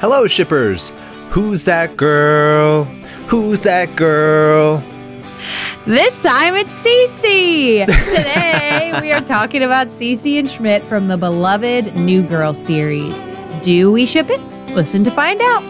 Hello, shippers. Who's that girl? Who's that girl? This time it's Cece. Today we are talking about Cece and Schmidt from the beloved New Girl series. Do we ship it? Listen to find out.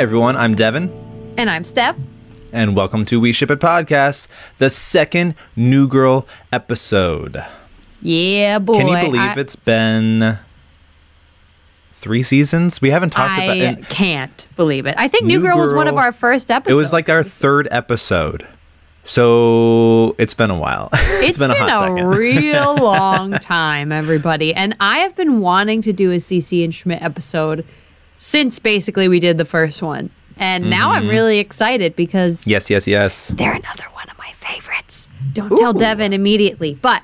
Hi, everyone. I'm Devin, And I'm Steph. and welcome to We Ship It Podcast, the second New Girl episode. Yeah, boy. Can you believe I, it's been three seasons? We haven't talked about it. I can't believe it. I think New, New Girl, was one of our first episodes. It was like our third episode. So it's been a while. it's been, a hot a second. real long time, everybody. And I have been wanting to do a Cece and Schmidt episode since basically we did the first one. And now I'm really excited because yes, yes, yes. they're another one of my favorites. Don't tell Devin immediately. But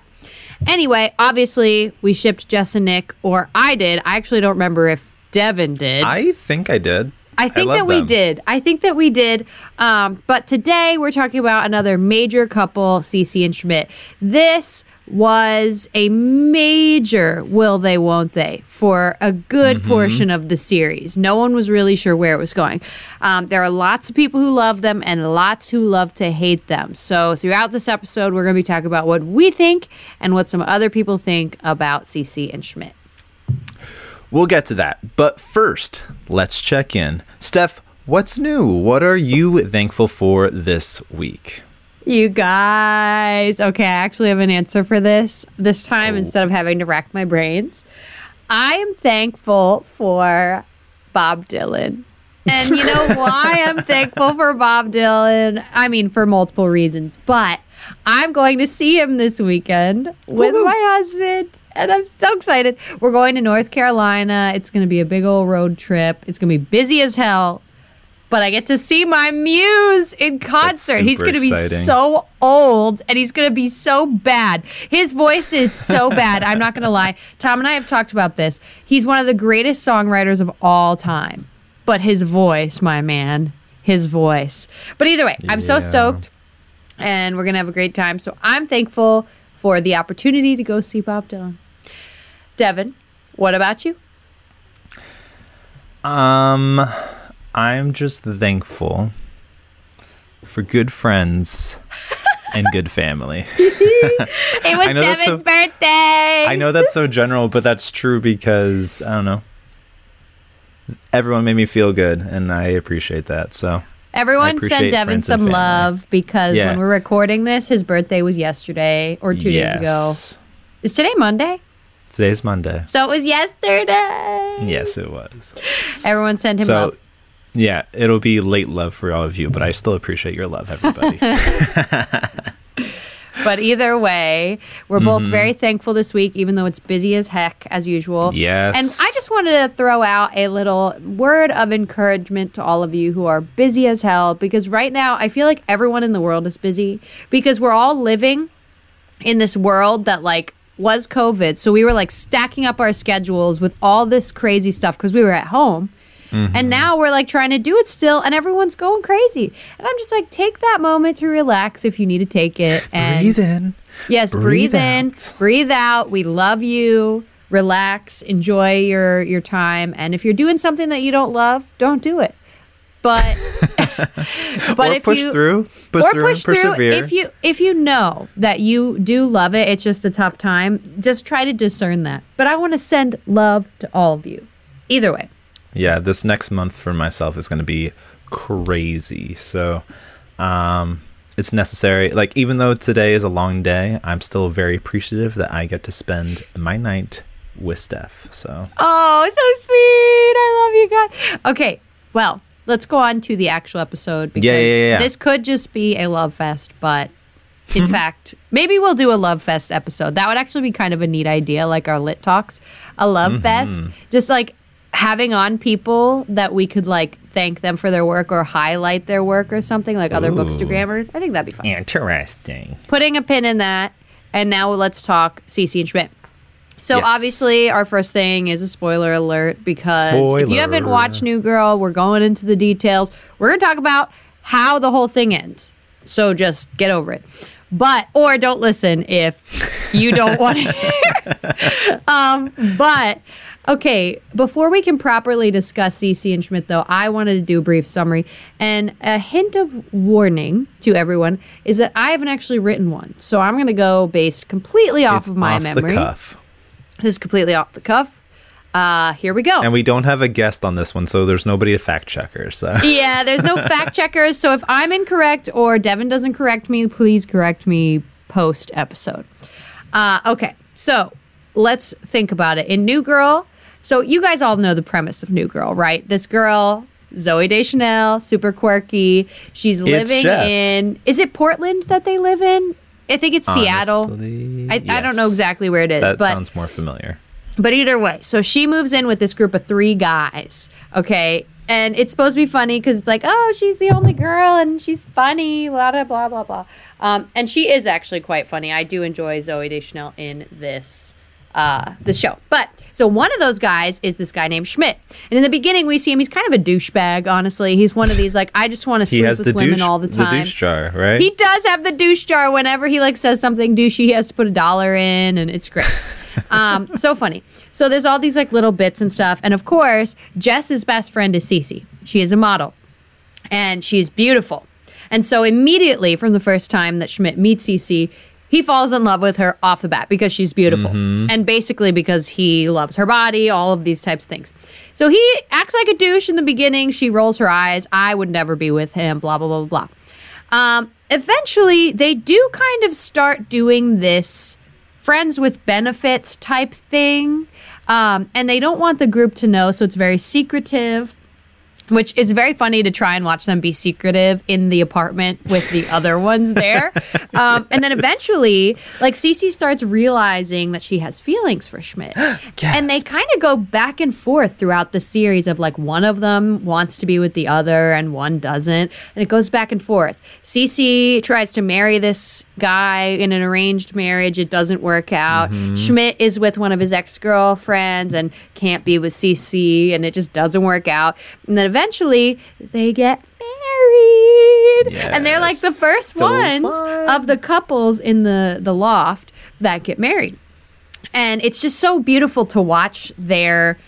anyway, obviously we shipped Jess and Nick, or I did. I actually don't remember if Devin did. I think I did. I think love that we them. did. I think that we did. Um, but today we're talking about another major couple, Cece and Schmidt. This was a major will they, won't they for a good Mm-hmm. portion of the series. No one was really sure where it was going. Um, there are lots of people who love them and lots who love to hate them. So throughout this episode, we're going to be talking about what we think and what some other people think about Cece and Schmidt. We'll get to that. But first, let's check in. Steph, what's new? What are you thankful for this week? You guys. Okay, I actually have an answer for this. This time, Oh. instead of having to rack my brains, I am thankful for Bob Dylan. And you know why I'm thankful for Bob Dylan? I mean, for multiple reasons, but I'm going to see him this weekend with Woo-hoo. my husband. And I'm so excited. We're going to North Carolina. It's going to be a big old road trip. It's going to be busy as hell but I get to see my muse in concert. He's going to be exciting. so old and he's going to be so bad. His voice is so bad. I'm not going to lie. Tom and I have talked about this. He's one of the greatest songwriters of all time, but his voice, my man, his voice. But either way, I'm so stoked and we're going to have a great time. So I'm thankful for the opportunity to go see Bob Dylan. Devin, what about you? Um, I'm just thankful for good friends and good family. It was I know that's Devin's so- birthday. I know that's so general, but that's true because I don't know. Everyone made me feel good, and I appreciate that. So Everyone send Devin some love because Yeah. when we're recording this, his birthday was yesterday or two days ago. yes. Is today Monday? Today's Monday. So it was yesterday. Yes, it was. Everyone send him so, love. Yeah, it'll be late love for all of you, but I still appreciate your love, everybody. But either way, we're both mm-hmm. very thankful this week, even though it's busy as heck as usual. Yes. And I just wanted to throw out a little word of encouragement to all of you who are busy as hell because right now I feel like everyone in the world is busy because we're all living in this world that like was COVID. So we were like stacking up our schedules with all this crazy stuff because we were at home. And mm-hmm. now we're like trying to do it still, and everyone's going crazy. And I'm just like, take that moment to relax if you need to take it. And Breathe in. Yes, Breathe breathe, in, breathe out. We love you. Relax, enjoy your your time. And if you're doing something that you don't love, don't do it. But but or if push you through. Push or through push through persevere. if you if you know that you do love it, it's just a tough time. Just try to discern that. But I want to send love to all of you. Either way. Yeah, this next month for myself is going to be crazy. So, um, it's necessary. Like, even though today is a long day, I'm still very appreciative that I get to spend my night with Steph. So, Oh, so sweet. I love you guys. Okay, well, let's go on to the actual episode because Yeah, yeah, yeah, this could just be a love fest, but in fact, maybe we'll do a love fest episode. That would actually be kind of a neat idea, like our lit talks, a love Mm-hmm. fest. Just like having on people that we could like thank them for their work or highlight their work or something like other Ooh. bookstagrammers. I think that'd be fun interesting. putting a pin in that. And now let's talk Cece and Schmidt. So Yes. obviously, our first thing is a spoiler alert because if you haven't watched New Girl, we're going into the details. We're going to talk about how the whole thing ends. So just get over it. But or don't listen if you don't want to hear. um, but okay, before we can properly discuss Cece and Schmidt, though, I wanted to do a brief summary and a hint of warning to everyone is that I haven't actually written one, so I'm going to go based completely off It's of my off memory. the cuff. This is completely off the cuff. Uh, here we go. And we don't have a guest on this one, so there's nobody to fact check her. So yeah, there's no fact checkers. So if I'm incorrect or Devin doesn't correct me, please correct me post episode. Uh, okay, so let's think about it. In New Girl, so you guys all know the premise of New Girl, right? This girl, Zooey Deschanel, super quirky. She's living in, is it Portland that they live in? I think it's Seattle. Honestly, I, I don't know exactly where it is, That but sounds more familiar. but either way, so she moves in with this group of three guys, okay? And it's supposed to be funny because it's like, oh, she's the only girl and she's funny, blah, blah, blah, blah, blah. Um, and she is actually quite funny. I do enjoy Zooey Deschanel in this uh, the show. But so one of those guys is this guy named Schmidt. And in the beginning, we see him. He's kind of a douchebag, honestly. He's one of these, like, I just want to sleep with women douche, all the time. The douche jar, right? He does have the douche jar. Whenever he like says something douchey, he has to put a dollar in, and it's great. um, so funny. So there's all these like little bits and stuff, and of course, Jess's best friend is Cece. She is a model, and she's beautiful. And so immediately from the first time that Schmidt meets Cece, he falls in love with her off the bat because she's beautiful, and basically because he loves her body, all of these types of things. So he acts like a douche in the beginning. She rolls her eyes. I would never be with him. Blah blah blah blah blah. Um, eventually, they do kind of start doing this friends with benefits type thing. Um, and they don't want the group to know, so it's very secretive. Which is very funny to try and watch them be secretive in the apartment with the other ones there. Um, and then eventually, like Cece starts realizing that she has feelings for Schmidt. And they kind of go back and forth throughout the series of like one of them wants to be with the other and one doesn't. And it goes back and forth. Cece tries to marry this guy in an arranged marriage. It doesn't work out. Schmidt is with one of his ex girlfriends and can't be with Cece, and it just doesn't work out. And then eventually they get married. And they're like the first So ones fun. of the couples in the, the loft that get married. And it's just so beautiful to watch their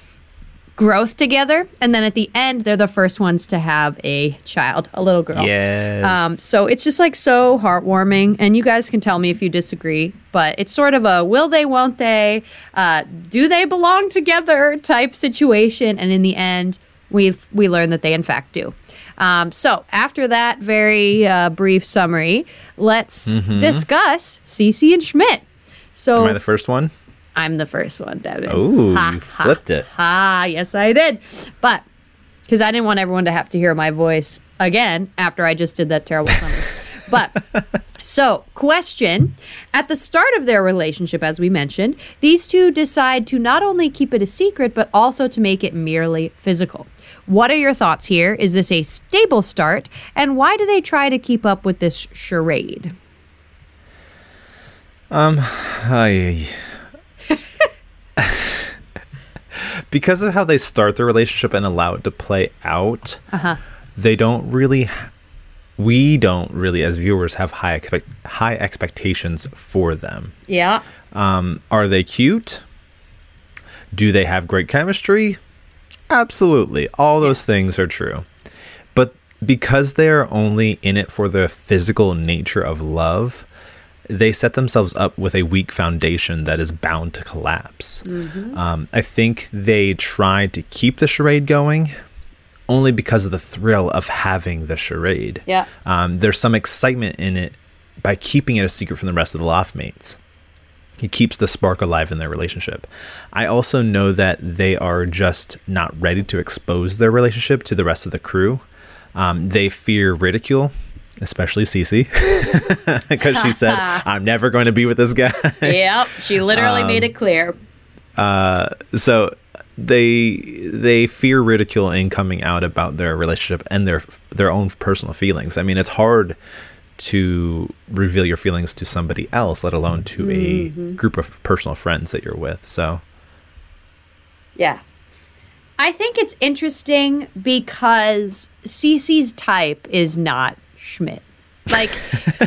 growth together. And then at the end, they're the first ones to have a child, a little girl. Yes. Um, so it's just like so heartwarming. And you guys can tell me if you disagree, but it's sort of a will they, won't they, uh, do they belong together type situation. And in the end, we we learn that they in fact do. Um, so after that very uh, brief summary, let's discuss Cece and Schmidt. So Am I the first one? I'm the first one, Devin. Ha, you ha, flipped it. Ah, yes, I did. But because I didn't want everyone to have to hear my voice again after I just did that terrible summary. But so, question At the start of their relationship, as we mentioned, these two decide to not only keep it a secret, but also to make it merely physical. What are your thoughts here? Is this a stable start? And why do they try to keep up with this charade? Um, I because of how they start the relationship and allow it to play out, Uh-huh. they don't really. We don't really, as viewers, have high expect high expectations for them. Yeah. Um, are they cute? Do they have great chemistry? Absolutely. All those things are true. But because they are only in it for the physical nature of love, they set themselves up with a weak foundation that is bound to collapse. Um, I think they tried to keep the charade going only because of the thrill of having the charade. Yeah. Um, there's some excitement in it by keeping it a secret from the rest of the loft mates. It keeps the spark alive in their relationship. I also know that they are just not ready to expose their relationship to the rest of the crew. Um, they fear ridicule, especially Cece, because she said, "I'm never going to be with this guy." yep. She literally made it clear. so they they fear ridicule in coming out about their relationship and their their own personal feelings. I mean, it's hard to reveal your feelings to somebody else, let alone to a mm-hmm. group of personal friends that you're with. So, Yeah. I think it's interesting because Cece's type is not Schmidt. Like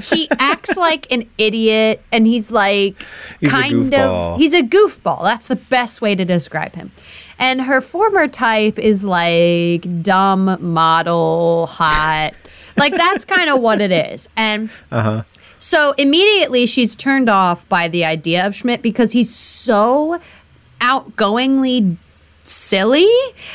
he acts like an idiot and he's like He's kind of he's a goofball. That's the best way to describe him. And her former type is like dumb model hot. like that's kind of what it is. And uh-huh. so immediately she's turned off by the idea of Schmidt because he's so outgoingly silly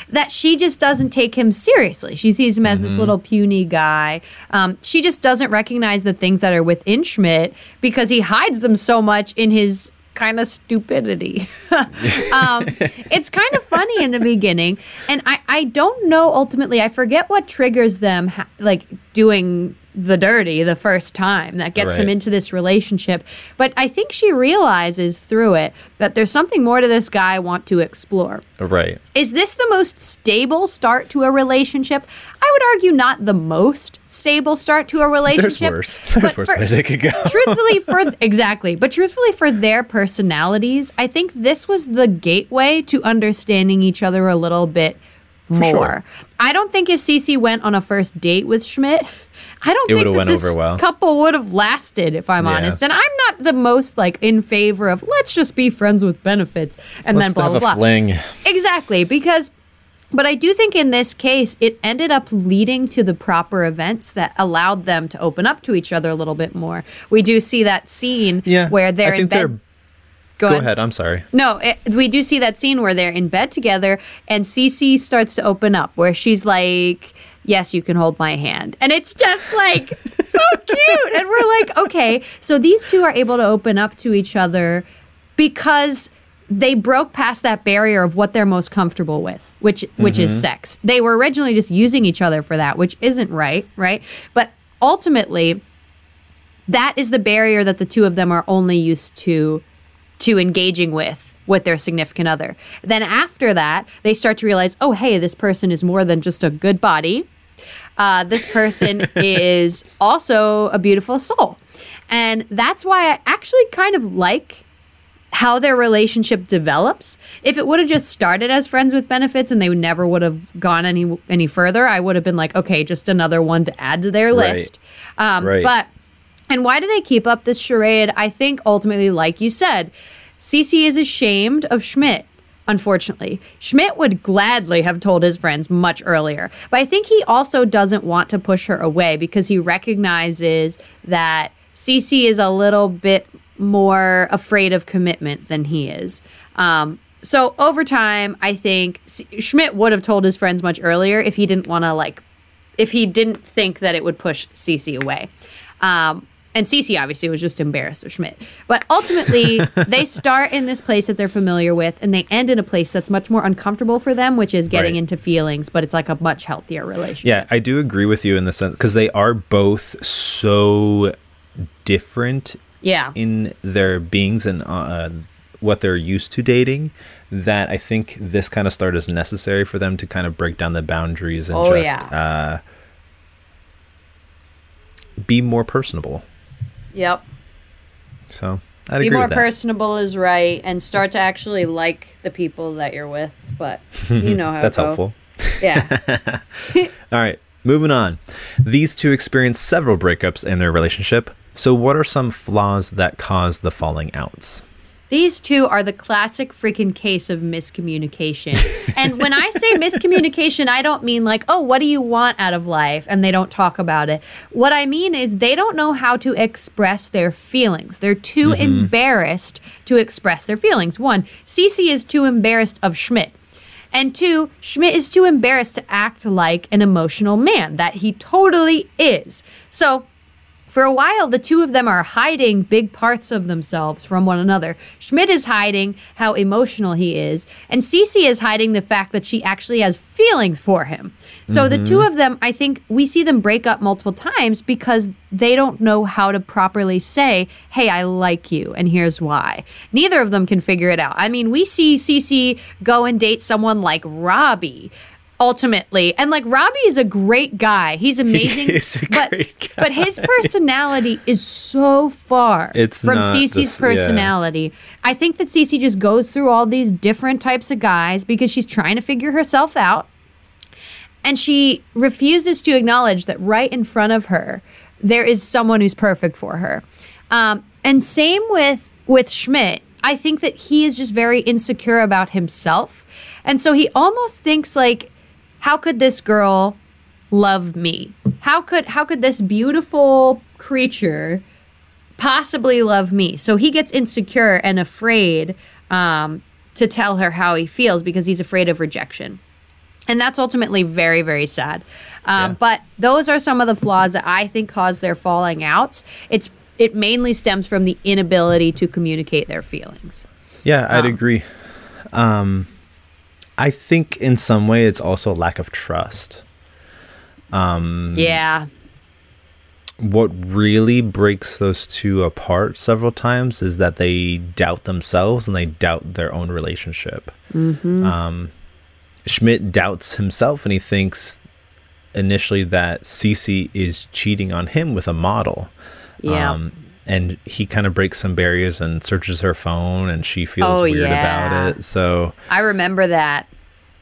that she just doesn't take him seriously. She sees him as this little puny guy. Um, she just doesn't recognize the things that are within Schmidt because he hides them so much in his kind of stupidity. um, it's kind of funny in the beginning, and I, I don't know ultimately. I forget what triggers them, ha- like doing the dirty the first time that gets them into this relationship. But I think she realizes through it that there's something more to this guy I want to explore. right. Is this the most stable start to a relationship? I would argue not the most stable start to a relationship. There's worse. There's but worse for- ways it could go. truthfully for exactly but truthfully for their personalities i think this was the gateway to understanding each other a little bit more sure. i don't think if Cece went on a first date with schmidt i don't It think that this well. couple would have lasted if i'm Yeah. honest and i'm not the most like in favor of let's just be friends with benefits and Let's then blah have blah a blah fling. Exactly, because but I do think in this case it ended up leading to the proper events that allowed them to open up to each other a little bit more. We do see that scene Yeah, where they're in bed. they're- Go ahead. I'm sorry. No, it, we do see that scene where they're in bed together and Cece starts to open up where she's like, Yes, you can hold my hand. And it's just like so cute. And we're like, okay, so these two are able to open up to each other because they broke past that barrier of what they're most comfortable with, which which is mm-hmm. sex. They were originally just using each other for that, which isn't right, right? But ultimately, that is the barrier that the two of them are only used to to engaging with with their significant other. Then after that, they start to realize, oh, hey, this person is more than just a good body. Uh, this person is also a beautiful soul. And that's why I actually kind of like how their relationship develops. If it would have just started as friends with benefits and they never would have gone any any further, I would have been like, okay, just another one to add to their Right. list. Um, Right. But and why do they keep up this charade? I think ultimately, like you said, Cece is ashamed of Schmidt. Unfortunately, Schmidt would gladly have told his friends much earlier, but I think he also doesn't want to push her away because he recognizes that Cece is a little bit more afraid of commitment than he is. Um, so over time, I think C- Schmidt would have told his friends much earlier if he didn't want to like if he didn't think that it would push Cece away. Um, and Cece obviously was just embarrassed of Schmidt. But ultimately, they start in this place that they're familiar with, and they end in a place that's much more uncomfortable for them, which is getting Right. into feelings, but it's like a much healthier relationship. Yeah, I do agree with you in the sense because they are both so different Yeah. in their beings and uh, what they're used to dating that I think this kind of start is necessary for them to kind of break down the boundaries and Oh, just yeah. uh, be more personable. Yep. So I'd Be agree more personable is right, and start to actually like the people that you're with. But you know how That's helpful. Yeah. All right, moving on. These two experienced several breakups in their relationship. So, what are some flaws that cause the falling outs? These two are the classic freaking case of miscommunication. and when I say miscommunication, I don't mean like, oh, what do you want out of life? And they don't talk about it. What I mean is they don't know how to express their feelings. They're too mm-hmm. embarrassed to express their feelings. One, Cece is too embarrassed of Schmidt. And two, Schmidt is too embarrassed to act like an emotional man that he totally is. So, for a while, the two of them are hiding big parts of themselves from one another. Schmidt is hiding how emotional he is, and Cece is hiding the fact that she actually has feelings for him. So the two of them, I think we see them break up multiple times because they don't know how to properly say, "Hey, I like you, and here's why." Neither of them can figure it out. I mean, we see Cece go and date someone like Robbie ultimately. And like Robbie is a great guy. He's amazing. a but, but his personality is so far It's from Cece's this- yeah. personality. I think that Cece just goes through all these different types of guys because she's trying to figure herself out. And she refuses to acknowledge that right in front of her, there is someone who's perfect for her. Um, and same with with Schmidt. I think that he is just very insecure about himself. And so he almost thinks like, how could this girl love me? How could how could this beautiful creature possibly love me? So he gets insecure and afraid um, to tell her how he feels because he's afraid of rejection. And that's ultimately very, very sad. Um, Yeah. But those are some of the flaws that I think cause their falling outs. It's it mainly stems from the inability to communicate their feelings. Yeah, I'd Um, agree. Um, I think in some way it's also a lack of trust. Mm. Yeah. What really breaks those two apart several times is that they doubt themselves and they doubt their own relationship. Um, Schmidt doubts himself and he thinks initially that Cece is cheating on him with a model. Yeah. Um, and he kind of breaks some barriers and searches her phone and she feels Oh, weird yeah. about it. So I remember that.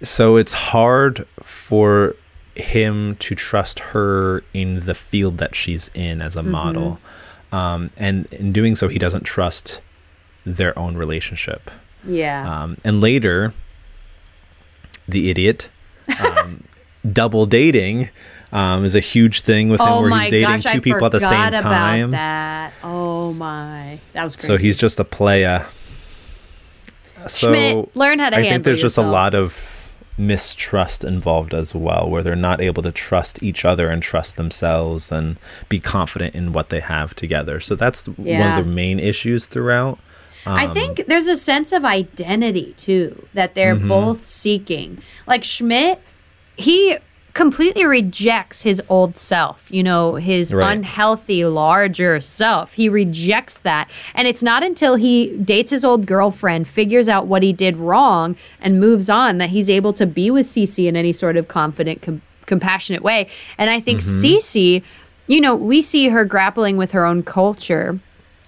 so it's hard for him to trust her in the field that she's in as a Mm-hmm. model. Um, and in doing so, he doesn't trust their own relationship. Yeah. Um, and later, the idiot, um, double dating um, is a huge thing with him oh where he's dating gosh, two I people at the same time. about that. Oh my. That was crazy. So he's just a playa. So Schmidt, learn how to handle I think there's just a lot of mistrust involved as well, where they're not able to trust each other and trust themselves and be confident in what they have together. So that's one of the main issues throughout. I Um, think there's a sense of identity too that they're Mm-hmm. both seeking. Like Schmidt, he completely rejects his old self, you know, his Right. unhealthy, larger self. He rejects that. And it's not until he dates his old girlfriend, figures out what he did wrong, and moves on that he's able to be with Cece in any sort of confident, com- compassionate way. And I think Mm-hmm. Cece, you know, we see her grappling with her own culture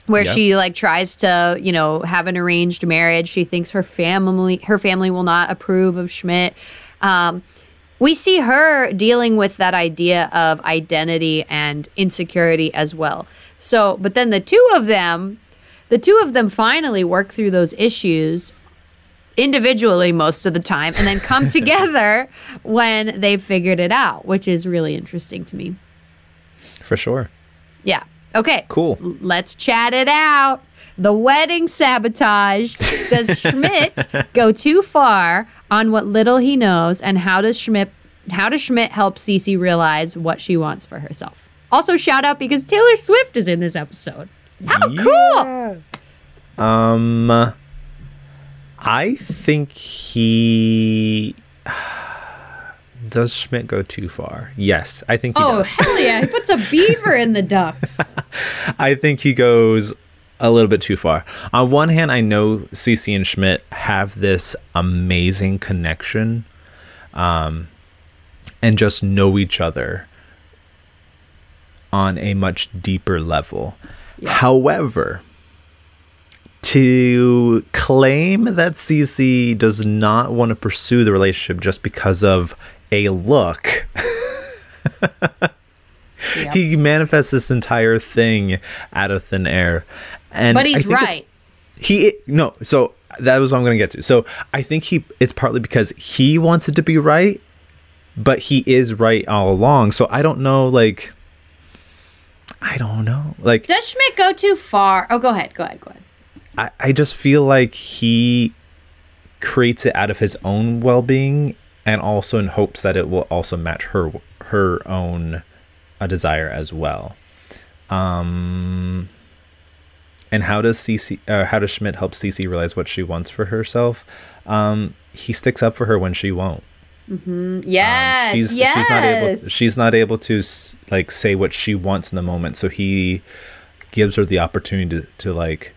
where Yep. she like tries to you know have an arranged marriage she thinks her family her family will not approve of schmidt um, we see her dealing with that idea of identity and insecurity as well so but then the two of them the two of them finally work through those issues individually most of the time and then come together when they've figured it out which is really interesting to me for sure. yeah okay Cool. L- let's chat it out. The wedding sabotage. Does Schmidt go too far on what little he knows, and how does Schmidt how does Schmidt help Cece realize what she wants for herself? Also, shout out because Taylor Swift is in this episode. How cool! Um, I think he does Schmidt go too far. Yes, I think he Oh does. hell yeah! He puts a beaver in the ducks. I think he goes a little bit too far. On one hand, I know Cece and Schmidt have this amazing connection, um, and just know each other on a much deeper level. However, to claim that Cece does not want to pursue the relationship just because of a look he manifests this entire thing out of thin air and But he's right. he no so that was what i'm gonna get to so i think he it's partly because he wants it to be right but he is right all along so i don't know like i don't know like Does Schmidt go too far? Oh, go ahead. Go ahead. Go ahead. I, I just feel like he creates it out of his own well-being and also in hopes that it will also match her her own uh, desire as well um and how does Cece uh, how does Schmidt help Cece realize what she wants for herself um he sticks up for her when she won't Yes. Um, she's yes. she's not able she's not able to like say what she wants in the moment so he gives her the opportunity to, to like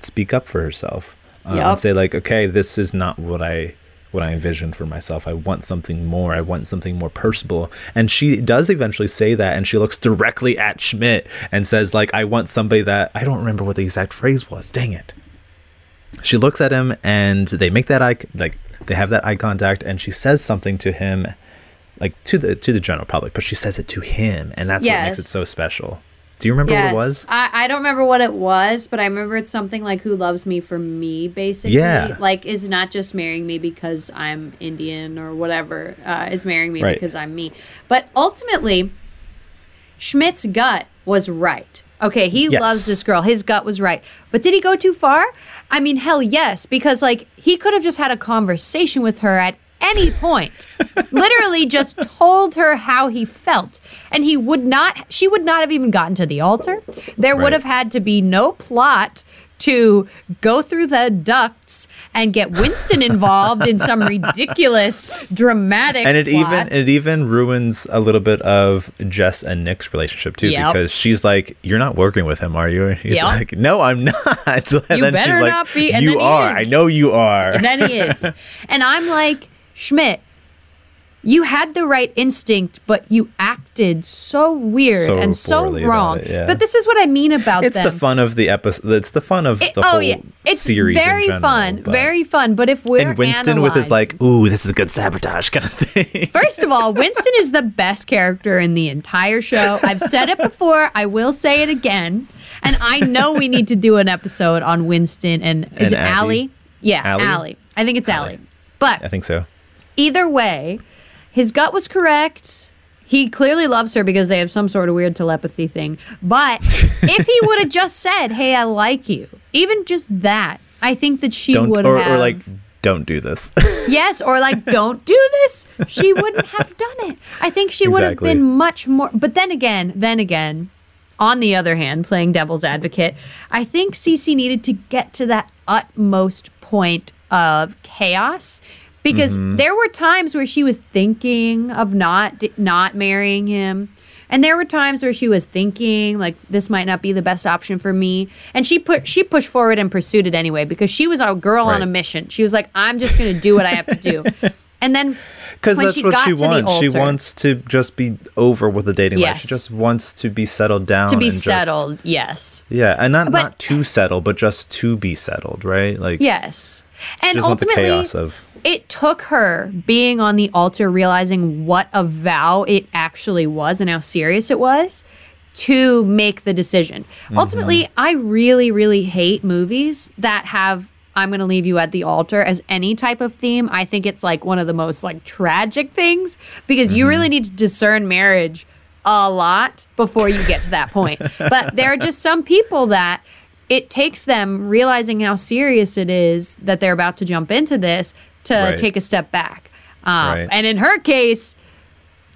speak up for herself um, Yup. and say like okay this is not what i what I envision for myself. I want something more. I want something more personable. And she does eventually say that and she looks directly at Schmidt and says like I want somebody that I don't remember what the exact phrase was. Dang it. She looks at him and they make that eye like they have that eye contact and she says something to him like to the to the general public, but she says it to him and that's what makes it so special. Do you remember what it was? I, I don't remember what it was, but I remember it's something like "Who loves me for me," basically. Yeah. Like, is not just marrying me because I'm Indian or whatever. Uh, is marrying me Right. because I'm me. But ultimately, Schmidt's gut was right. Okay, he Yes. loves this girl. His gut was right. But did he go too far? I mean, hell yes, because like he could have just had a conversation with her at any point. Literally just told her how he felt. And he would not she would not have even gotten to the altar. There would have had to be no plot to go through the ducts and get Winston involved in some ridiculous dramatic and it plot. even it even ruins a little bit of Jess and Nick's relationship too Yep. because she's like, "You're not working with him, are you?" And he's Yep. like, "No, I'm not." and You then better she's like, not be, and "You are. I know you are." And then he is. And I'm like, Schmidt, you had the right instinct, but you acted so weird So and so wrong. it, yeah. But this is what I mean about that. it's them. the fun of the episode. It's the fun of It- the oh whole yeah, it's series. very general, fun, but- very fun. But if we're And Winston with his like, "Ooh, this is a good sabotage" kind of thing. First of all, Winston is the best character in the entire show. I've said it before. I will say it again. And I know we need to do an episode on Winston and is And it Abby? Allie? Yeah, Allie? Allie. I think it's Allie. But I think so. Either way, his gut was correct. He clearly loves her because they have some sort of weird telepathy thing. But if he would have just said, "Hey, I like you," even just that, I think that she would or, have or like, don't do this. yes, or like, "Don't do this." She wouldn't have done it. I think she would have been much more. But then again, then again, on the other hand, playing devil's advocate, I think Cece needed to get to that utmost point of chaos because Mm-hmm. there were times where she was thinking of not not marrying him. And there were times where she was thinking like this might not be the best option for me, and she put she pushed forward and pursued it anyway because she was a girl on a mission. She was like, "I'm just going to do what I have to do," and then Because that's she what got she wants. She wants to just be over with the dating life. She just wants to be settled down. to be and just- settled. Yes, yeah, and not But- not to settle but just to be settled, right? Like, yes, she and want the ultimately, chaos of. It took her being on the altar, realizing what a vow it actually was and how serious it was to make the decision. Mm-hmm. Ultimately, I really, really hate movies that have I'm going to leave you at the altar as any type of theme. I think it's like one of the most like tragic things because you Mm-hmm. really need to discern marriage a lot before you get to that point. but there are just some people that it takes them realizing how serious it is that they're about to jump into this to Right. take a step back. Um, Right. And in her case,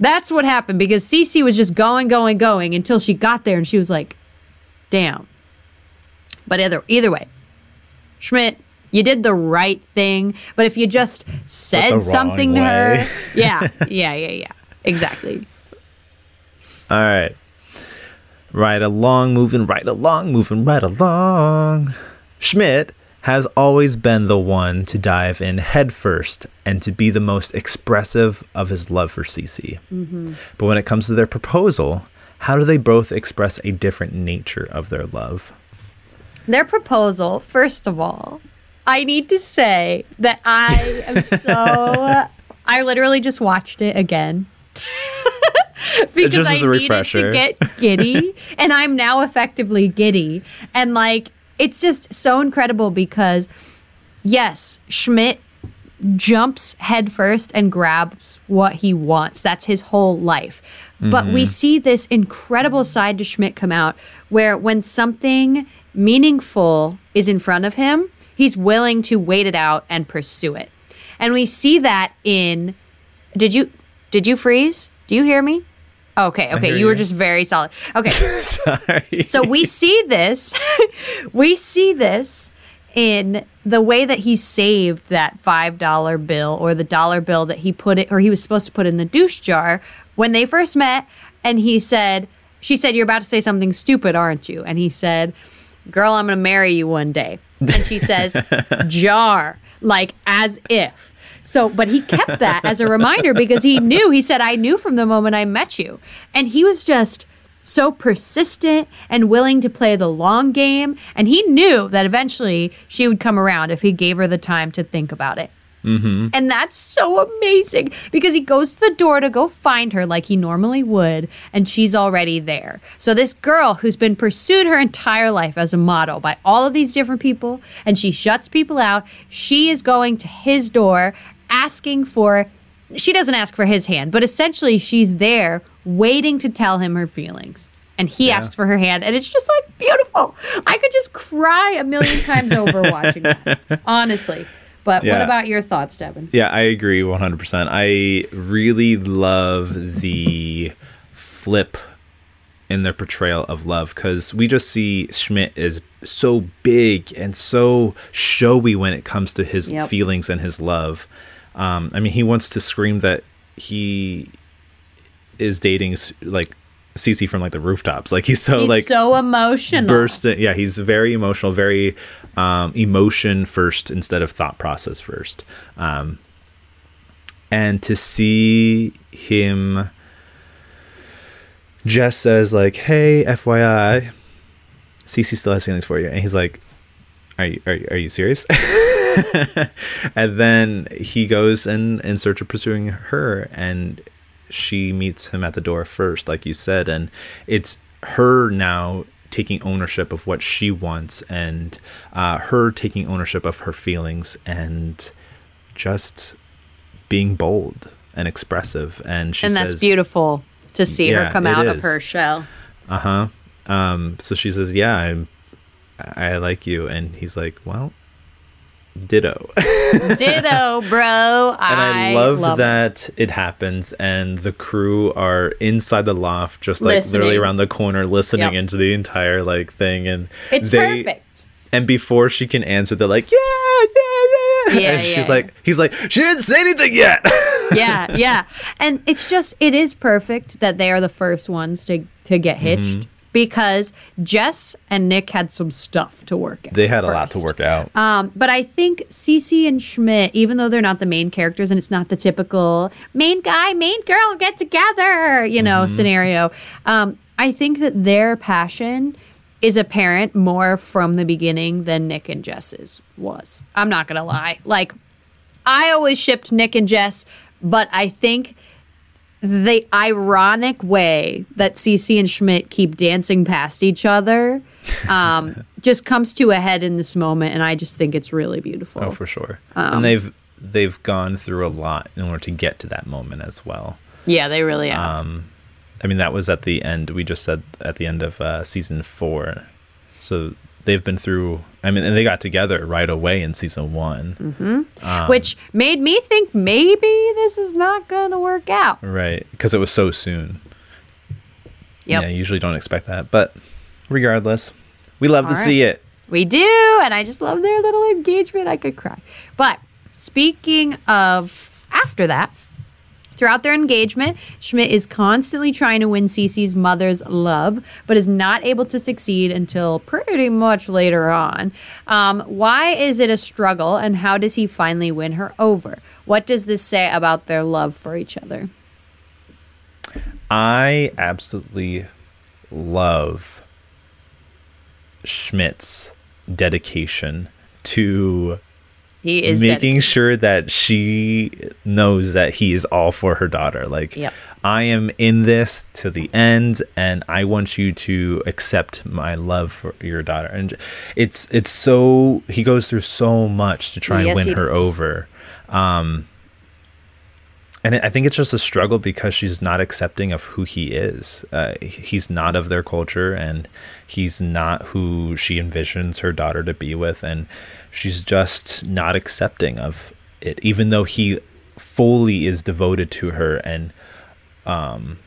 that's what happened because Cece was just going, going, going until she got there and she was like, damn. But either either way, Schmidt, you did the right thing. But if you just said something to way. her, yeah, yeah, yeah, yeah, exactly. All right. Right along, moving right along, moving right along. Schmidt has always been the one to dive in headfirst and to be the most expressive of his love for Cece. Mm-hmm. But when it comes to their proposal, how do they both express a different nature of their love? Their proposal, first of all, I need to say that I am so. I literally just watched it again. because I needed refresher. to get giddy, and I'm now effectively giddy, and like it's just so incredible because yes, Schmidt jumps headfirst and grabs what he wants. That's his whole life. But we mm-hmm. see this incredible side to Schmidt come out where when something meaningful is in front of him, he's willing to wait it out and pursue it. And we see that in Did you did you freeze? Do you hear me? Okay, okay. hear You were just very solid. Okay. Sorry. So we see this, we see this in the way that he saved that five dollar bill or the dollar bill that he put it or he was supposed to put in the douche jar when they first met, and he said, "She said you're about to say something stupid, aren't you?" And he said, "Girl, I'm gonna marry you one day." And she says, "Jar," like as if. So, but he kept that as a reminder because he knew, he said, I knew from the moment I met you. And he was just so persistent and willing to play the long game. And he knew that eventually she would come around if he gave her the time to think about it. Mm-hmm. And that's so amazing because he goes to the door to go find her like he normally would, and she's already there. So, this girl who's been pursued her entire life as a model by all of these different people, and she shuts people out, she is going to his door asking for, she doesn't ask for his hand, but essentially she's there waiting to tell him her feelings. And he Yeah. asked for her hand, and it's just like beautiful. I could just cry a million times over watching that, honestly. But what about your thoughts, Devin? Yeah, I agree 100%. I really love the flip in their portrayal of love because we just see Schmidt is so big and so showy when it comes to his Yep. feelings and his love. Um, I mean, he wants to scream that he is dating like Cece from like the rooftops. Like he's so He's like so emotional. bursting. Yeah, he's very emotional, very um, emotion first instead of thought process first. Um, and to see him, Jess says like, "Hey, FYI, Cece still has feelings for you," and he's like, "Are you are, you- are you serious?" and then he goes in in search of pursuing her, and she meets him at the door first, like you said, and it's her now taking ownership of what she wants and uh, her taking ownership of her feelings and just being bold and expressive. And she and says, that's beautiful to see Yeah, her come out of her shell. uh huh. Um, so she says, "Yeah, I'm, I like you," and he's like, "Well, ditto." Ditto, bro. and I, I love, love that it. happens, and the crew are inside the loft, just like literally around the corner, listening Yep. into the entire like thing, and It's they- perfect. And before she can answer, they're like, "Yeah, yeah, yeah," Yeah, and she's yeah. like, "He's like, she didn't say anything yet." yeah, yeah. And it's just it is perfect that they are the first ones to to get Mm-hmm. Because Jess and Nick had some stuff to work out. they had a lot to work out. Um, but I think Cece and Schmidt, even though they're not the main characters and it's not the typical main guy, main girl get together, you know, scenario, um, I think that their passion is apparent more from the beginning than Nick and Jess's was. I'm not gonna lie. Like, I always shipped Nick and Jess, but I think the ironic way that Cece and Schmidt keep dancing past each other um, just comes to a head in this moment, and I just think it's really beautiful. Oh, for sure. Um, and they've they've gone through a lot in order to get to that moment as well. yeah, they really have. Um, I mean, that was at the end. We just said at the end of uh, season four. So they've been through. I mean, and they got together right away in season one. Mm-hmm. um, which made me think maybe this is not going to work out. Right, because it was so soon. Yep. Yeah, you usually don't expect that, but regardless, we love All to right. see it. We do, and I just love their little engagement. I could cry. But speaking of after that, throughout their engagement, Schmidt is constantly trying to win Cece's mother's love, but is not able to succeed until pretty much later on. Um, why is it a struggle, and how does he finally win her over? What does this say about their love for each other? I absolutely love Schmidt's dedication to He is making dedicated. sure that she knows that he is all for her daughter. Like, Yep. I am in this to the end, and I want you to accept my love for your daughter. And it's it's so he goes through so much to try Yes, and win her does. over. Um, and I think it's just a struggle because she's not accepting of who he is. Uh, he's not of their culture, and he's not who she envisions her daughter to be with, and she's just not accepting of it, even though he fully is devoted to her and um,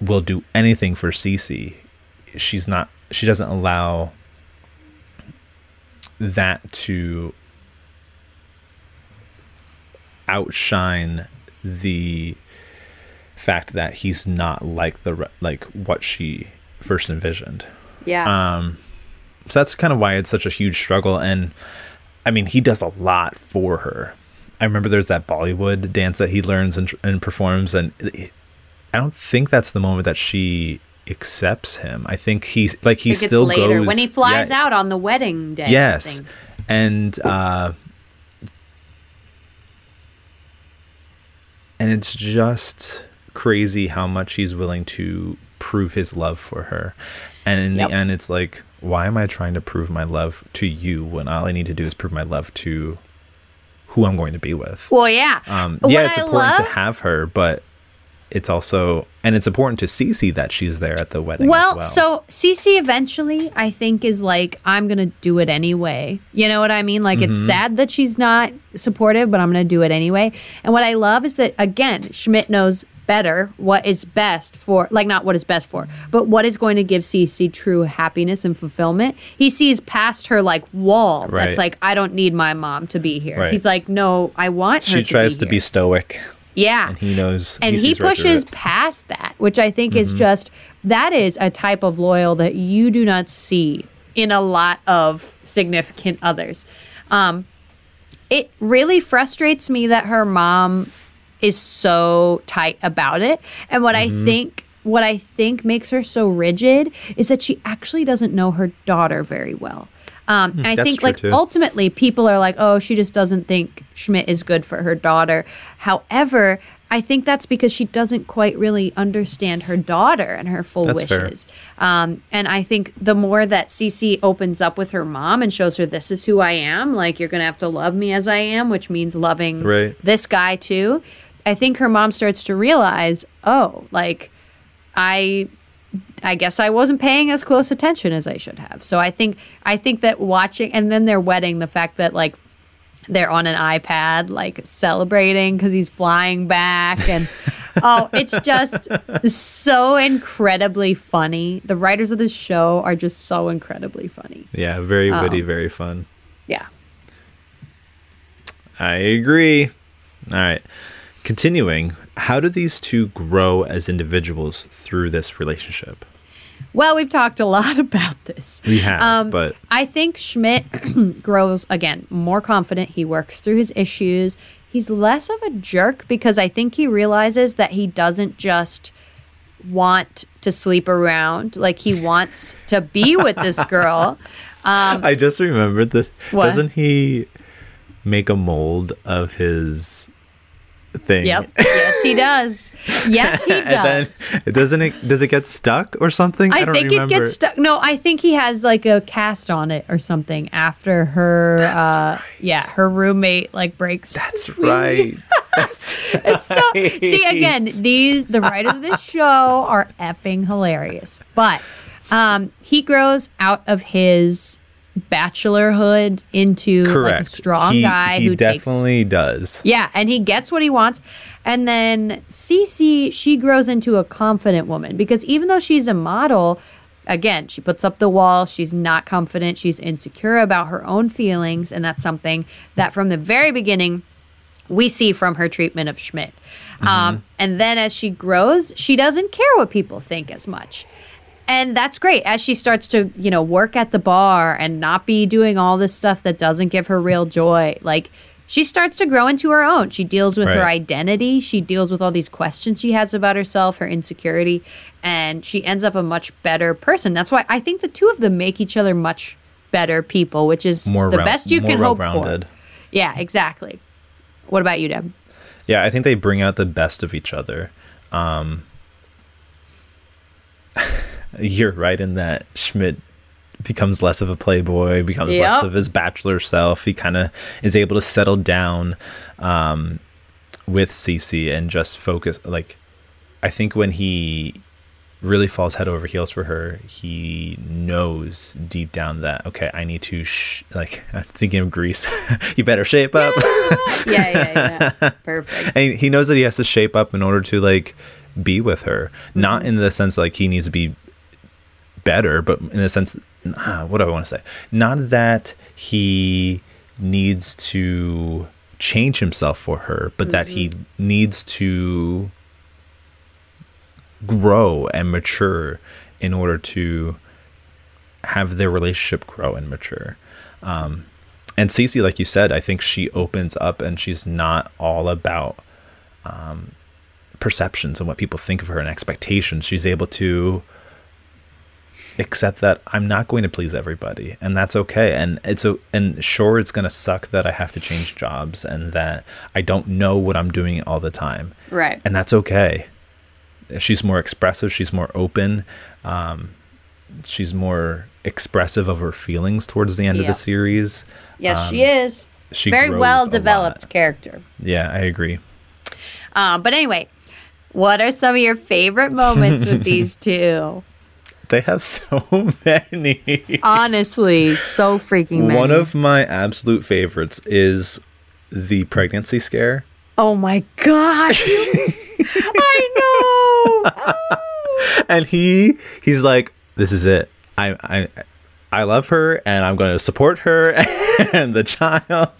will do anything for Cece. She's not. She doesn't allow that to outshine the fact that he's not like the like what she first envisioned. Yeah. Um, so that's kind of why it's such a huge struggle. And I mean, he does a lot for her. I remember there's that Bollywood dance that he learns and, and performs, and it- I don't think that's the moment that she accepts him. I think he's like he still later goes when he flies yeah, out on the wedding day. Yes, and uh, and it's just crazy how much he's willing to prove his love for her, and in Yep. the end, it's like, why am I trying to prove my love to you when all I need to do is prove my love to who I'm going to be with? Well, yeah. Um, What yeah, it's I important to have her, but it's also and it's important to Cece that she's there at the wedding. as Well, well, so Cece eventually, I think, is like, I'm to do it anyway. You know what I mean? Like, Mm-hmm. it's sad that she's not supportive, but I'm to do it anyway. And what I love is that, again, Schmidt knows better what is best for, like, not what is best for, but what is going to give Cece true happiness and fulfillment. He sees past her, like, wall Right. that's like, I don't need my mom to be here. Right. He's like, no, I want her she tries to to be be stoic, Yeah. and he knows, and he, right through pushes it. past that which i think Mm-hmm. is just that is a type of loyal that you do not see in a lot of significant others um, it really frustrates me that her mom is so tight about it and what Mm-hmm. i think what i think makes her so rigid is that she actually doesn't know her daughter very well um, and I Hmm, that's think like too. ultimately people are like, oh, she just doesn't think Schmidt is good for her daughter. However, I think that's because she doesn't quite really understand her daughter and her full That's wishes. Um, and I think the more that Cece opens up with her mom and shows her this is who I am, like you're gonna have to love me as I am, which means loving Right. this guy too. I think her mom starts to realize, oh, like I I guess I wasn't paying as close attention as I should have. So I think I think that watching and then their wedding, the fact that like they're on an iPad like celebrating because he's flying back and oh it's just so incredibly funny the writers of this show are just so incredibly funny Yeah, very Oh. witty, very fun. yeah I agree. All right. Continuing, how do these two grow as individuals through this relationship? well we've talked a lot about this We have, Um, but I think Schmidt grows again more confident. He works through his issues. He's less of a jerk because I think he realizes that he doesn't just want to sleep around. Like he wants to be with this girl. I just remembered that. Doesn't he make a mold of his thing? Yep. Yes, he does. Yes, he and then does. doesn't it? Does it get stuck or something? I, don't think remember. it gets stuck. No, I think he has like a cast on it or something after her. uh, right. Yeah, her roommate like breaks. That's his wing. right. It's so see again these the writers of this show are effing hilarious but um he grows out of his bachelorhood into Correct. like a strong he, guy he who takes definitely does. yeah and he gets what he wants and then Cece she grows into a confident woman because even though she's a model again she puts up the wall she's not confident she's insecure about her own feelings and that's something that from the very beginning we see from her treatment of Schmidt. Um, and then as she grows, she doesn't care what people think as much. And that's great. As she starts to, you know, work at the bar and not be doing all this stuff that doesn't give her real joy, like she starts to grow into her own. She deals with her identity. She deals with all these questions she has about herself, her insecurity, and she ends up a much better person. That's why I think the two of them make each other much better people, which is More the round- best you can hope for. Yeah, exactly. What about you, Deb? Yeah, I think they bring out the best of each other. Um, you're right in that Schmidt becomes less of a playboy, becomes less of his bachelor self. He kind of is able to settle down um, with Cece and just focus. Like, I think when he really falls head over heels for her, he knows deep down that okay, I need to sh- like I'm thinking of Grease. you better shape up. yeah, yeah, yeah. Perfect. and he knows that he has to shape up in order to like be with her Mm-hmm. not in the sense like he needs to be better but in a sense ah, what do i want to say not that he needs to change himself for her but that he Mm-hmm. needs to grow and mature in order to have their relationship grow and mature um, and Cece, like you said, I think she opens up and she's not all about um, perceptions and what people think of her and expectations. She's able to accept that I'm not going to please everybody, and that's okay. And it's a and sure, it's gonna suck that I have to change jobs and that I don't know what I'm doing all the time, Right. and that's okay. She's more expressive. She's more open. Um, she's more expressive of her feelings towards the end of the series. Yes, she is. She Very well developed character. Yeah, I agree. Uh, but anyway, what are some of your favorite moments with these two? They have so many. Honestly, so freaking many. One of my absolute favorites is the pregnancy scare. Oh my gosh. I know. And he he's like, This is it. I I I love her and I'm gonna support her and the child.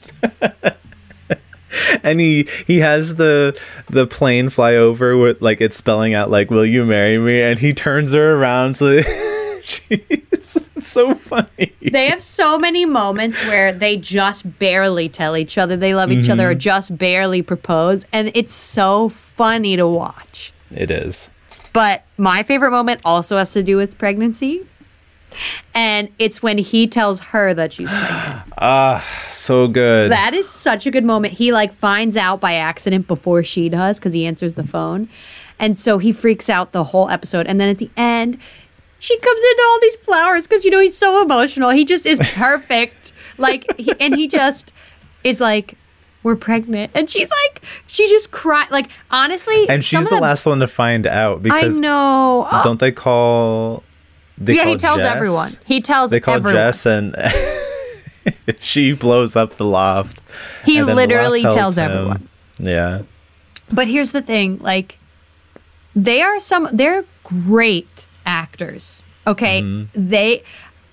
and he he has the the plane fly over with like it's spelling out like will you marry me and he turns her around so she's so funny They have so many moments where they just barely tell each other they love each other or mm-hmm. just barely propose. And it's so funny to watch. it is But my favorite moment also has to do with pregnancy. And it's when he tells her that she's pregnant. Ah, so good That is such a good moment. He like finds out by accident before she does because he answers the phone. And so he freaks out the whole episode. And then at the end, she comes into all these flowers because you know he's so emotional. He just is perfect. like, he, and he just is like, "We're pregnant," and she's like, she just cried. Like, honestly, and she's of the last one to find out because I know. Don't they call they yeah, he tells Jess? everyone. He tells everyone. they call everyone. Jess and she blows up the loft He the loft literally tells everyone. yeah But here's the thing, like they are some they're great actors. Okay? Mm-hmm. They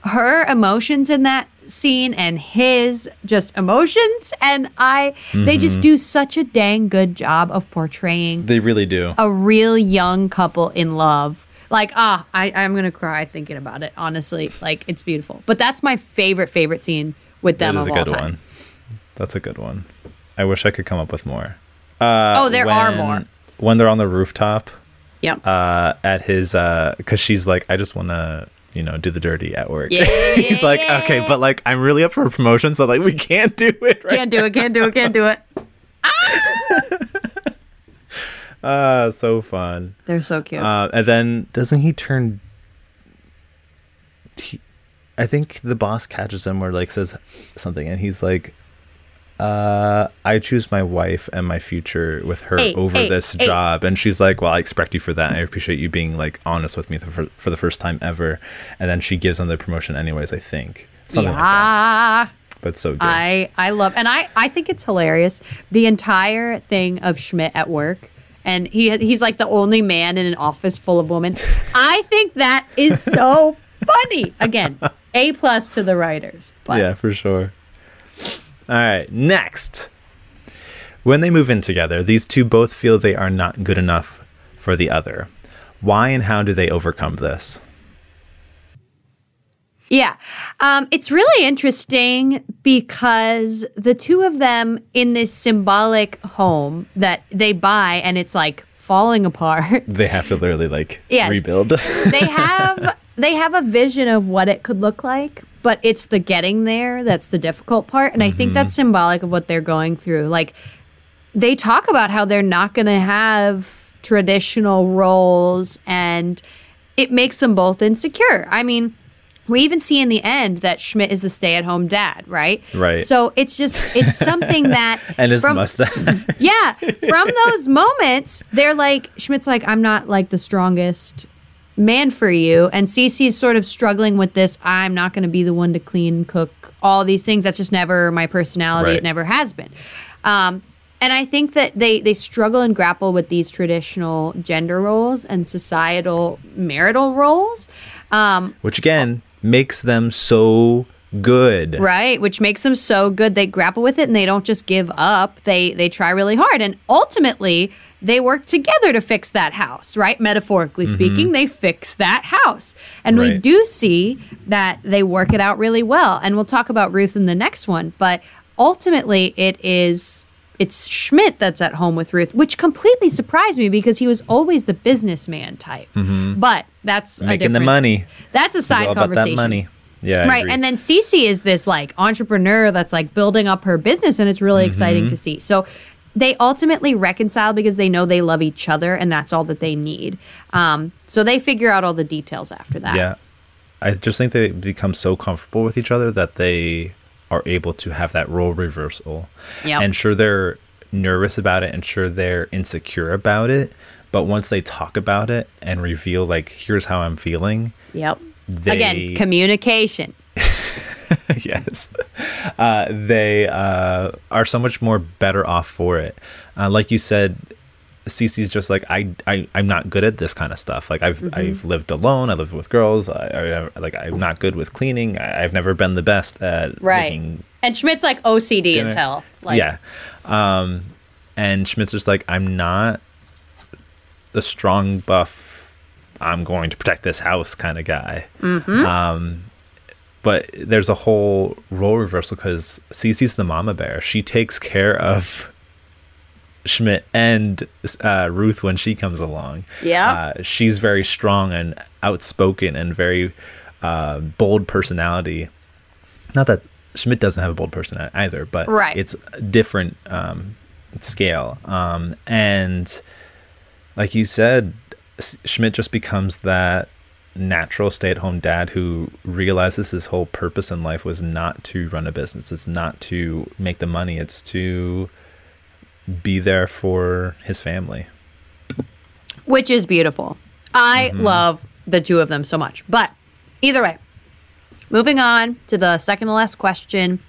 her emotions in that scene and his just emotions and I they Mm-hmm. just do such a dang good job of portraying they really do a real young couple in love. Like, ah, I, I'm gonna cry thinking about it, honestly. Like it's beautiful. But that's my favorite, favorite scene with them that is of a all good time. one that's a good one i wish i could come up with more uh Oh, there are more. when they're on the rooftop Yep. uh at his uh because she's like i just want to you know do the dirty at work Yeah, he's like okay but like i'm really up for a promotion so like we can't do it right can't do it, can't do it, can't do it. ah so fun. They're so cute. uh and then doesn't he turn he, i think the boss catches him or like says something and he's like uh i choose my wife and my future with her Hey, over hey, this hey. job. And she's like well i expect you for that. I appreciate you being like honest with me for, for the first time ever. And then she gives him the promotion anyways i think. Something like that. Yeah. but so good. I I love and I I think it's hilarious. The entire thing of Schmidt at work and he he's like the only man in an office full of women. I think that is so funny. Again, A plus to the writers. But yeah, for sure. All right, next. When they move in together, these two both feel they are not good enough for the other. Why and how do they overcome this? Yeah. Um, it's really interesting because the two of them in this symbolic home that they buy and it's like falling apart. They have to literally like Yes. rebuild. they have they have a vision of what it could look like but it's the getting there that's the difficult part and i think that's symbolic of what they're going through like they talk about how they're not going to have traditional roles and it makes them both insecure i mean we even see in the end that Schmidt is the stay-at-home dad, right? Right. So it's just it's something that and his from- mustache. yeah, from those moments, they're like Schmidt's like, I'm not like the strongest man for you, and Cece's sort of struggling with this. I'm not going to be the one to clean, cook, all these things. That's just never my personality. Right. It never has been. Um, and I think that they they struggle and grapple with these traditional gender roles and societal marital roles. Um, Which again makes them so good. Right, which makes them so good. They grapple with it and they don't just give up. They they try really hard and ultimately they work together to fix that house, right? Metaphorically mm-hmm. speaking, they fix that house. And we do see that they work it out really well. And we'll talk about Ruth in the next one, but ultimately it is it's Schmidt that's at home with Ruth, which completely surprised me because he was always the businessman type. But that's a Making the money. That's a side conversation. money. Yeah. Right. And then Cece is this like entrepreneur that's like building up her business and it's really Mm-hmm. exciting to see. So they ultimately reconcile because they know they love each other and that's all that they need. Um, so they figure out all the details after that. Yeah. I just think they become so comfortable with each other that they are able to have that role reversal. And sure they're nervous about it and sure they're insecure about it, but once they talk about it and reveal like here's how I'm feeling, Yep. They- Again, communication. yes, uh, they uh, are so much more better off for it. Uh, like you said, Cece's just like I, I I'm not good at this kind of stuff. Like I've Mm-hmm. I've lived alone. I live with girls. I, I like I'm not good with cleaning. I, I've never been the best at Right. making And Schmidt's like OCD as hell. Like, yeah. Um, and Schmidt's just like, I'm not the strong buff. I'm going to protect this house kind of guy. Mm-hmm. Um, but there's a whole role reversal because Cece's the mama bear. She takes care of Schmidt and uh, Ruth when she comes along. Yeah. Uh, she's very strong and outspoken and very uh, bold personality. Not that Schmidt doesn't have a bold personality either, but Right. it's a different um, scale. Um, and like you said, S- Schmidt just becomes that natural stay-at-home dad who realizes his whole purpose in life was not to run a business. It's not to make the money. It's to be there for his family. which is beautiful. I Mm-hmm. love the two of them so much. But either way, moving on to the second to last question,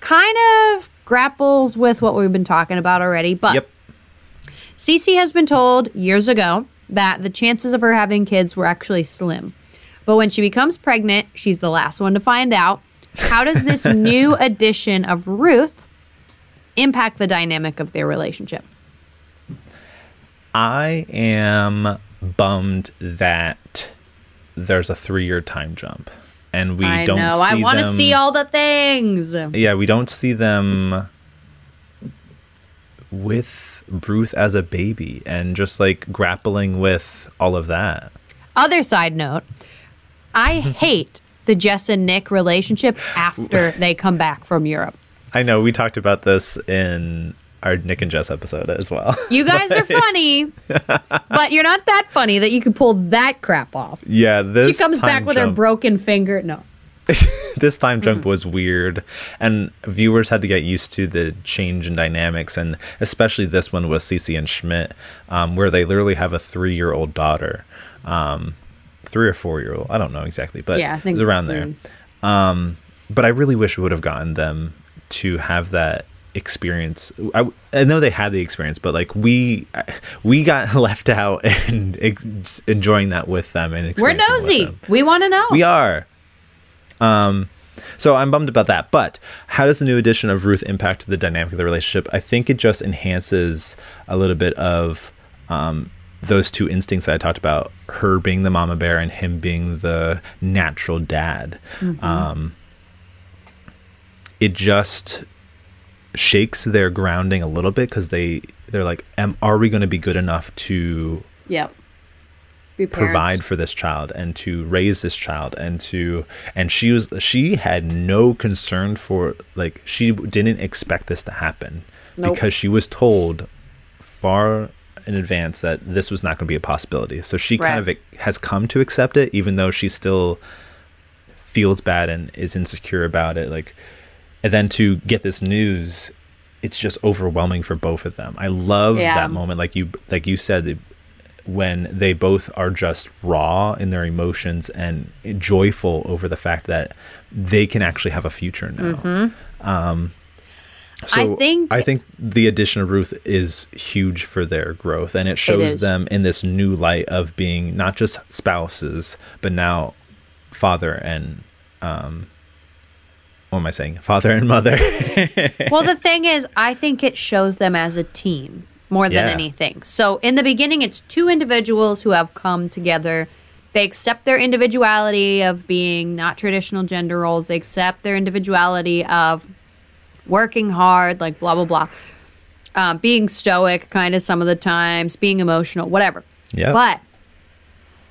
kind of grapples with what we've been talking about already. But Yep. Cece has been told years ago that the chances of her having kids were actually slim. But when she becomes pregnant, she's the last one to find out. How does this new addition of Ruth impact the dynamic of their relationship? I am bummed that there's a three-year time jump, and we I don't. know. See I want to see all the things. Yeah, we don't see them with Ruth as a baby and just like grappling with all of that. Other side note, I hate the Jess and Nick relationship after they come back from Europe. I know we talked about this in our Nick and Jess episode as well. You guys are funny, but you're not that funny that you could pull that crap off. yeah, this She comes back with her broken finger. No. this time jump Mm-hmm. was weird and viewers had to get used to the change in dynamics and especially this one with Cece and Schmidt um, where they literally have a three-year-old daughter um, three or four-year-old I don't know exactly but Yeah, I it was around there um, but I really wish we would have gotten them to have that experience I, I know they had the experience but like we we got left out and ex- enjoying that with them and We're nosy. We want to know. We are. Um, so I'm bummed about that. But how does the new addition of Ruth impact the dynamic of the relationship? I think it just enhances a little bit of um, those two instincts that I talked about her being the mama bear and him being the natural dad. Um, it just shakes their grounding a little bit because they they're like Am, are we going to be good enough to. Be provide for this child and to raise this child and to and she was she had no concern for like she didn't expect this to happen Nope. because she was told far in advance that this was not going to be a possibility so she kind of has come to accept it even though she still feels bad and is insecure about it like and then to get this news it's just overwhelming for both of them i love Yeah. that moment like you like you said when they both are just raw in their emotions and joyful over the fact that they can actually have a future now um so Mm-hmm. I think- I think the addition of Ruth is huge for their growth, and it shows is. them in this new light of being not just spouses, but now father and um, what am I saying? Father and mother. well, the thing is, I think it shows them as a team more than Yeah. anything. So in the beginning, it's two individuals who have come together. They accept their individuality of being not traditional gender roles. They accept their individuality of working hard, like blah blah blah, uh, being stoic, kind of some of the times, being emotional, whatever. Yep. But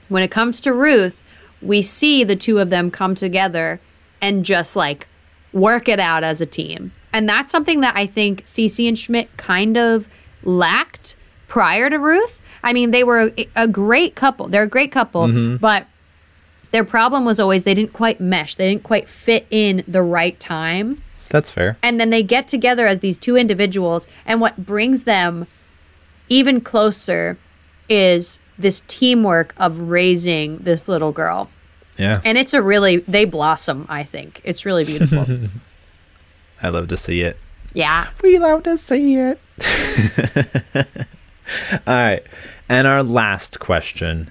when it comes to Ruth, we see the two of them come together and just like work it out as a team. And that's something that I think Cece and Schmidt kind of lacked prior to Ruth. I mean, they were a, a great couple. They're a great couple, mm-hmm. but their problem was always they didn't quite mesh. They didn't quite fit in the right time That's fair. and then they get together as these two individuals and what brings them even closer is this teamwork of raising this little girl Yeah. and it's a really they blossom i think it's really beautiful I love to see it. yeah We love to see it. All right. And our last question,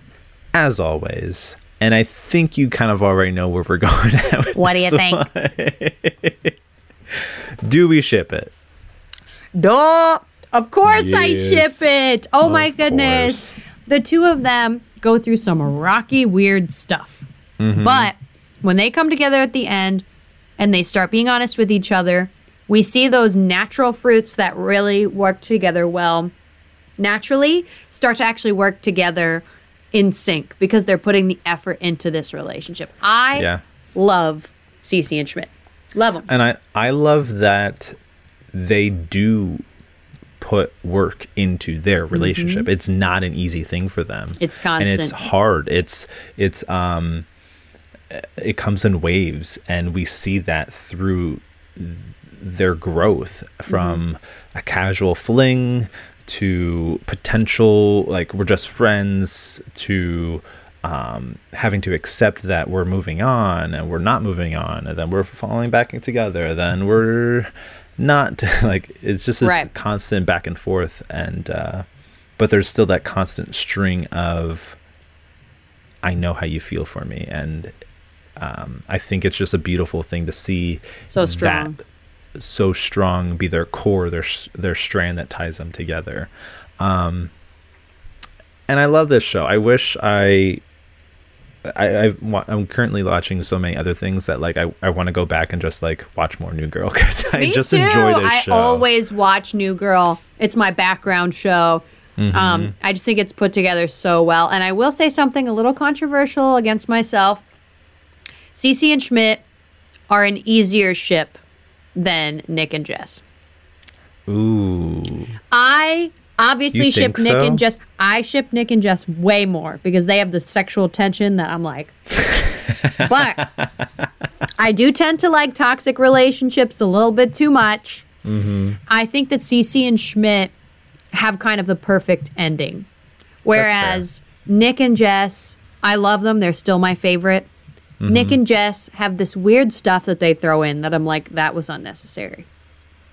as always, and I think you kind of already know where we're going at what do you think. Do we ship it? Duh. Of course I ship it. Oh my goodness. course. The two of them go through some rocky, weird stuff. Mm-hmm. But when they come together at the end and they start being honest with each other, we see those natural fruits that really work together well naturally start to actually work together in sync because they're putting the effort into this relationship. I Yeah. love Cece and Schmidt. Love them. And I, I love that they do put work into their relationship. It's not an easy thing for them. Mm-hmm. It's And it's hard. It's it's um it comes in waves and we see that through their growth from Mm-hmm. a casual fling to potential like we're just friends to um, having to accept that we're moving on and we're not moving on and then we're falling back together then we're not like it's just this Right. constant back and forth and uh, but there's still that constant string of I know how you feel for me and um, I think it's just a beautiful thing to see So strong. that so strong be their core their their strand that ties them together um and i love this show i wish i I, I I'm currently watching so many other things that like I, I want to go back and just like watch more New Girl because I just too. enjoy this I show. I always watch New Girl. It's my background show. Mm-hmm. Um, I just think it's put together so well. And I will say something a little controversial against myself. Cece and Schmidt are an easier ship than Nick and Jess. Ooh, I obviously ship Nick so? and Jess. I ship Nick and Jess way more because they have the sexual tension that I'm like. but I do tend to like toxic relationships a little bit too much. Mm-hmm. I think that Cece and Schmidt have kind of the perfect ending. Whereas Nick and Jess, I love them. They're still my favorite. Mm-hmm. Nick and Jess have this weird stuff that they throw in that I'm like, that was unnecessary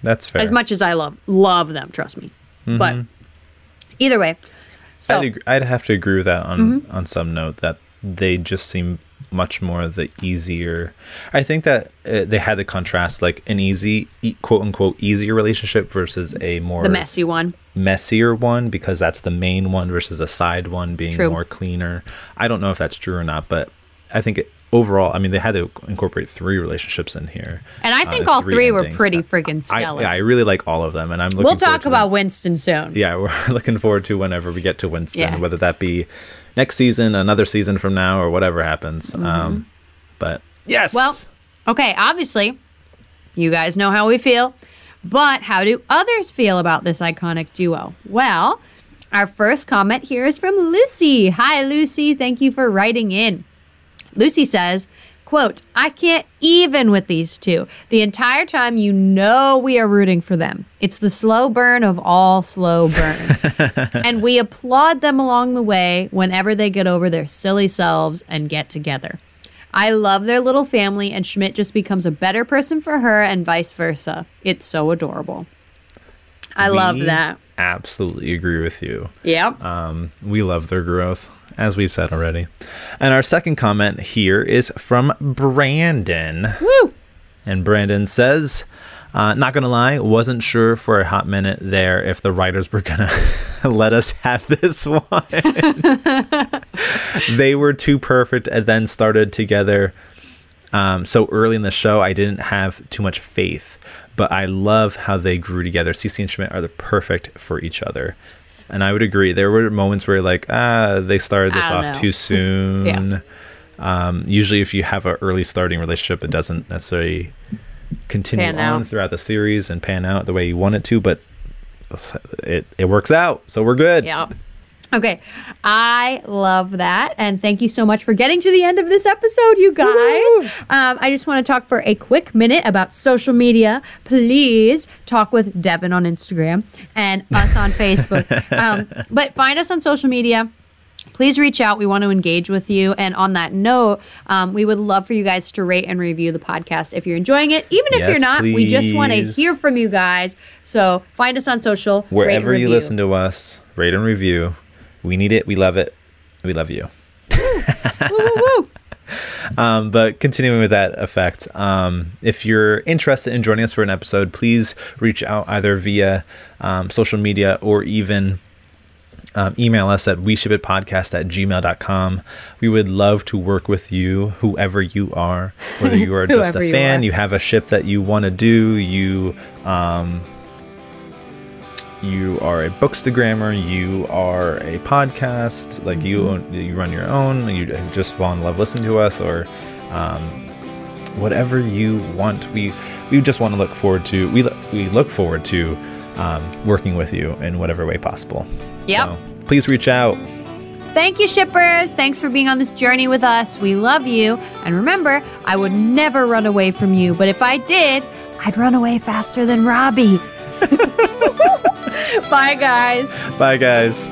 that's fair. as much as I love love them, trust me. But either way, so I'd, ag- I'd have to agree with that on Mm-hmm. on some note that they just seem much more the easier. I think that uh, they had the contrast like an easy e- quote unquote easier relationship versus a more the messy one. messier one because that's the main one versus the side one being True. more cleaner. I don't know if that's true or not, but I think it, overall, I mean, they had to incorporate three relationships in here. And I uh, think all three were pretty freaking I, stellar. yeah, I really like all of them, and I'm looking. we'll talk about when- Winston soon. yeah, we're looking forward to whenever we get to Winston, Yeah. whether that be next season, another season from now, or whatever happens. Um, but yes, Mm-hmm. Well, okay, obviously, you guys know how we feel, but how do others feel about this iconic duo? Well, our first comment here is from Lucy. Hi, Lucy. Thank you for writing in. Lucy says, quote, I can't even with these two. The entire time you know we are rooting for them. It's the slow burn of all slow burns. and we applaud them along the way whenever they get over their silly selves and get together. I love their little family, and Schmidt just becomes a better person for her, and vice versa. It's so adorable. I love that. Absolutely agree with you. Yep. Um, we love their growth, as we've said already. And our second comment here is from Brandon. Woo! And Brandon says, uh, not gonna lie, wasn't sure for a hot minute there if the writers were gonna let us have this one. they were too perfect and then started together um, so early in the show. I didn't have too much faith, but I love how they grew together. Cece and Schmidt are the perfect for each other. And I would agree. There were moments where, like, ah, they started this off know. too soon. Yeah. Um, usually, if you have an early starting relationship, it doesn't necessarily continue Pan on out. throughout the series and pan out the way you want it to. But it it works out, so we're good. Yeah. Okay. I love that. And thank you so much for getting to the end of this episode, you guys. Um, I just want to talk for a quick minute about social media. Please talk with Devin on Instagram and us on Facebook. Um, but find us on social media. Please reach out. We want to engage with you. And on that note, um, we would love for you guys to rate and review the podcast if you're enjoying it. Even if Yes, you're not, we just want to hear from you guys. So find us on social. rate and Wherever you review. listen to us, rate and review. We need it. We love it. We love you. Woo, woo, woo. Um, but continuing with that effect, um, if you're interested in joining us for an episode, please reach out either via um, social media or even um, email us at we ship it podcast at gmail.com. We would love to work with you, whoever you are, whether you are just a fan, are. you have a ship that you want to do, you um, you are a bookstagrammer, you are a podcast, like you Mm-hmm. own, you run your own, you just fall in love listen to us, or um, whatever you want. We we just want to look forward to we lo- we look forward to um, working with you in whatever way possible. Yep. So please reach out. Thank you, shippers. Thanks for being on this journey with us. We love you. And remember, I would never run away from you, but if I did, I'd run away faster than Robbie. Bye, guys. Bye, guys.